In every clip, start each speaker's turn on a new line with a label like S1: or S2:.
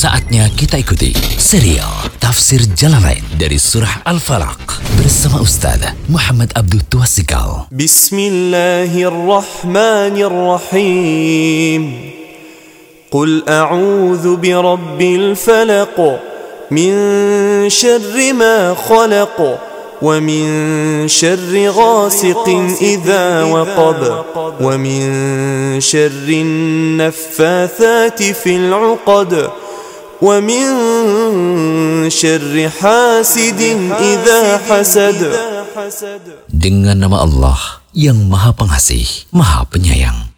S1: Saatnya kita ikuti serial Tafsir Jalalain dari Surah Al-Falaq bersama Ustaz Muhammad Abdul Tuasikal.
S2: بسم الله الرحمن الرحيم قل أعوذ برب الفلق من شر ما خلق ومن شر غاسق إذا وقب ومن شر النفاثات في العقد ومن شر حاسد إذا حسد
S1: Dengan nama Allah yang Maha Pengasih, Maha Penyayang.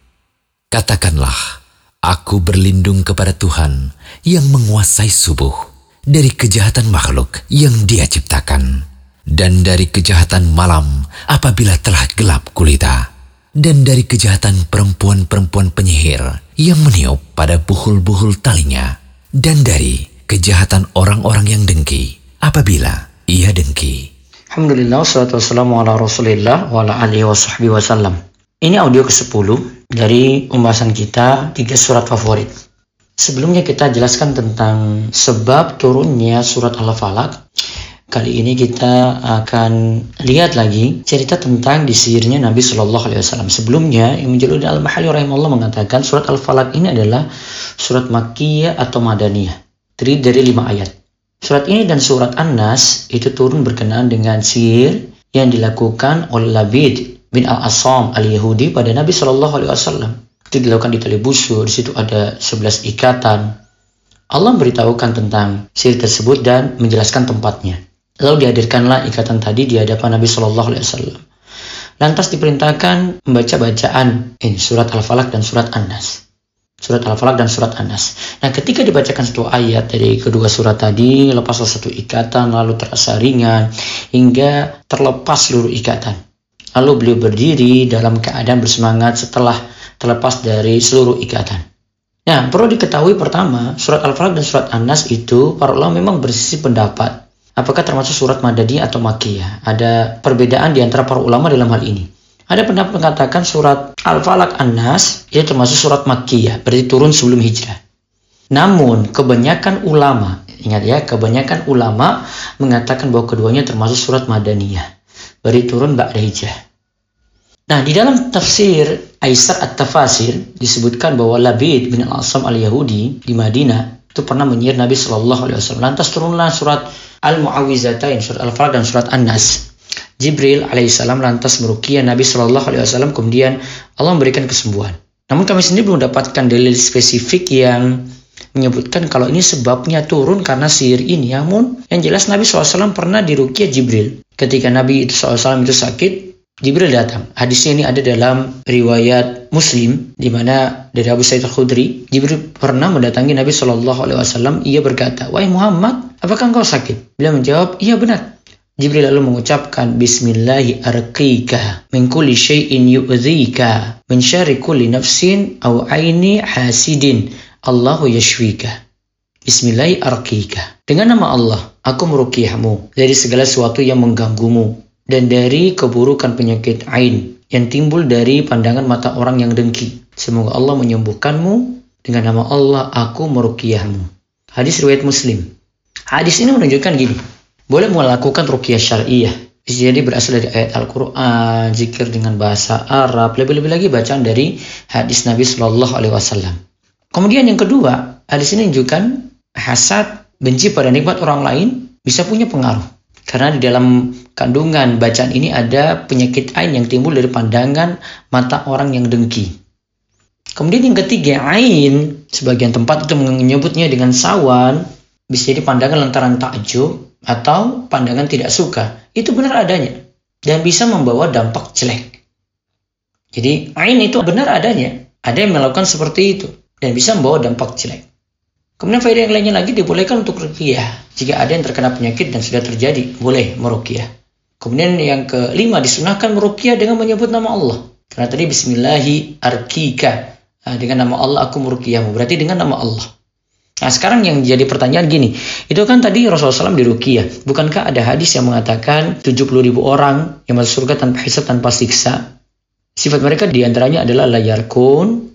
S1: Katakanlah, aku berlindung kepada Tuhan yang menguasai subuh dari kejahatan makhluk yang dia ciptakan dan dari kejahatan malam apabila telah gelap gulita dan dari kejahatan perempuan-perempuan penyihir yang meniup pada buhul-buhul talinya dan dari kejahatan orang-orang yang dengki apabila ia dengki.
S3: Alhamdulillah, wassalatu wassalamu ala rasulillah wa ala alihi wa sahbihi wasallam. Ini audio ke-10 dari pembahasan kita tiga surat favorit. Sebelumnya kita jelaskan tentang sebab turunnya surat Al-Falaq. Kali ini kita akan lihat lagi cerita tentang disihirnya Nabi Shallallahu Alaihi Wasallam. Sebelumnya, Imam Jaludin Al-Mahali rahimahullah mengatakan surat Al-Falaq ini adalah surat Makkiyah atau Madaniyah. Terdiri dari lima ayat. Surat ini dan surat An-Nas itu turun berkenaan dengan sihir yang dilakukan oleh Labid bin Al-Asam al-Yahudi pada Nabi Shallallahu Alaihi Wasallam. Itu dilakukan di tali busur, di situ ada 11 ikatan. Allah memberitahukan tentang sihir tersebut dan menjelaskan tempatnya. Lalu dihadirkanlah ikatan tadi di hadapan Nabi Shallallahu Alaihi Wasallam. Lantas diperintahkan membaca bacaan ini surat Al-Falaq dan surat An-Nas surat Al-Falaq dan surat An-Nas. Nah, ketika dibacakan satu ayat dari kedua surat tadi, lepaslah satu ikatan, lalu terasa ringan, hingga terlepas seluruh ikatan. Lalu beliau berdiri dalam keadaan bersemangat setelah terlepas dari seluruh ikatan. Nah, perlu diketahui pertama, surat Al-Falaq dan surat An-Nas itu, para ulama memang bersisi pendapat. Apakah termasuk surat Madani atau Makiyah? Ada perbedaan di antara para ulama dalam hal ini. Ada pendapat mengatakan surat Al-Falaq An-Nas itu termasuk surat Makkiyah, berarti turun sebelum hijrah. Namun kebanyakan ulama, ingat ya, kebanyakan ulama mengatakan bahwa keduanya termasuk surat Madaniyah, berarti turun ba'da hijrah. Nah, di dalam tafsir Aisar At-Tafasir disebutkan bahwa Labid bin Al-Asam Al-Yahudi di Madinah itu pernah menyihir Nabi Shallallahu Alaihi Wasallam. Lantas turunlah surat Al-Mu'awizatain, surat Al-Falaq dan surat An-Nas. Jibril alaihissalam lantas merukia Nabi Shallallahu Alaihi Wasallam kemudian Allah memberikan kesembuhan. Namun kami sendiri belum mendapatkan dalil spesifik yang menyebutkan kalau ini sebabnya turun karena sihir ini. Namun yang jelas Nabi SAW pernah dirukia Jibril. Ketika Nabi itu SAW itu sakit, Jibril datang. Hadisnya ini ada dalam riwayat Muslim di mana dari Abu Sa'id Al-Khudri, Jibril pernah mendatangi Nabi Shallallahu alaihi wasallam, ia berkata, "Wahai Muhammad, apakah engkau sakit?" Beliau menjawab, "Iya benar." Jibril lalu mengucapkan Bismillahi arqika min kulli syai'in yu'dhika min syarri kulli nafsin aw aini hasidin Allahu yashwika. Bismillahi arqika. Dengan nama Allah, aku merukiahmu dari segala sesuatu yang mengganggumu dan dari keburukan penyakit ain yang timbul dari pandangan mata orang yang dengki. Semoga Allah menyembuhkanmu dengan nama Allah aku merukiahmu. Hadis riwayat Muslim. Hadis ini menunjukkan gini, boleh melakukan rukyah syariah. Jadi berasal dari ayat Al-Quran, zikir dengan bahasa Arab, lebih-lebih lagi bacaan dari hadis Nabi Shallallahu Alaihi Wasallam. Kemudian yang kedua, hadis ini menunjukkan hasad, benci pada nikmat orang lain bisa punya pengaruh. Karena di dalam kandungan bacaan ini ada penyakit ain yang timbul dari pandangan mata orang yang dengki. Kemudian yang ketiga, ain, sebagian tempat itu menyebutnya dengan sawan, bisa jadi pandangan lantaran takjub atau pandangan tidak suka. Itu benar adanya dan bisa membawa dampak jelek. Jadi ain itu benar adanya. Ada yang melakukan seperti itu dan bisa membawa dampak jelek. Kemudian faedah yang lainnya lagi dibolehkan untuk rukiah. Jika ada yang terkena penyakit dan sudah terjadi, boleh merukiah. Kemudian yang kelima disunahkan merukiah dengan menyebut nama Allah. Karena tadi Bismillahi arkika. Nah, dengan nama Allah aku merukiahmu. Berarti dengan nama Allah. Nah sekarang yang jadi pertanyaan gini, itu kan tadi Rasulullah SAW di Rukiah. Bukankah ada hadis yang mengatakan 70 ribu orang yang masuk surga tanpa hisab, tanpa siksa? Sifat mereka di antaranya adalah layarkun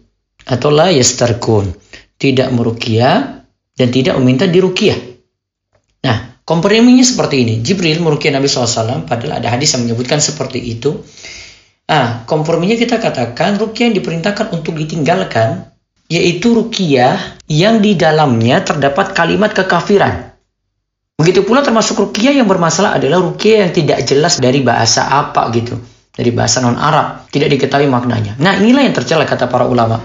S3: atau layastarkun. Tidak merukiah dan tidak meminta dirukiah. Nah, komprominya seperti ini. Jibril merukiah Nabi SAW, padahal ada hadis yang menyebutkan seperti itu. Nah, komprominya kita katakan rukiah yang diperintahkan untuk ditinggalkan, yaitu rukiah yang di dalamnya terdapat kalimat kekafiran. Begitu pula termasuk rukiah yang bermasalah adalah rukiah yang tidak jelas dari bahasa apa gitu. Dari bahasa non-Arab. Tidak diketahui maknanya. Nah inilah yang tercela kata para ulama.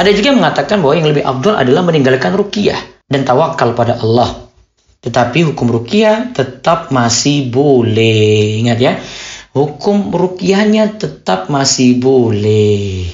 S3: Ada juga yang mengatakan bahwa yang lebih abdul adalah meninggalkan rukiah dan tawakal pada Allah. Tetapi hukum rukiah tetap masih boleh. Ingat ya, hukum rukiahnya tetap masih boleh.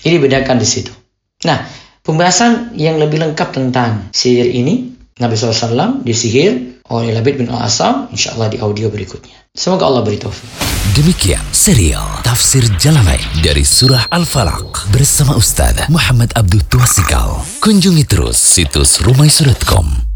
S3: Ini bedakan di situ. Nah, pembahasan yang lebih lengkap tentang sihir ini, Nabi SAW disihir oleh Labid bin Al-Asam, insya Allah di audio berikutnya. Semoga Allah beri taufik.
S1: Demikian serial Tafsir Jalalain dari Surah Al-Falaq bersama Ustaz Muhammad Abdul Tuasikal. Kunjungi terus situs rumaisurat.com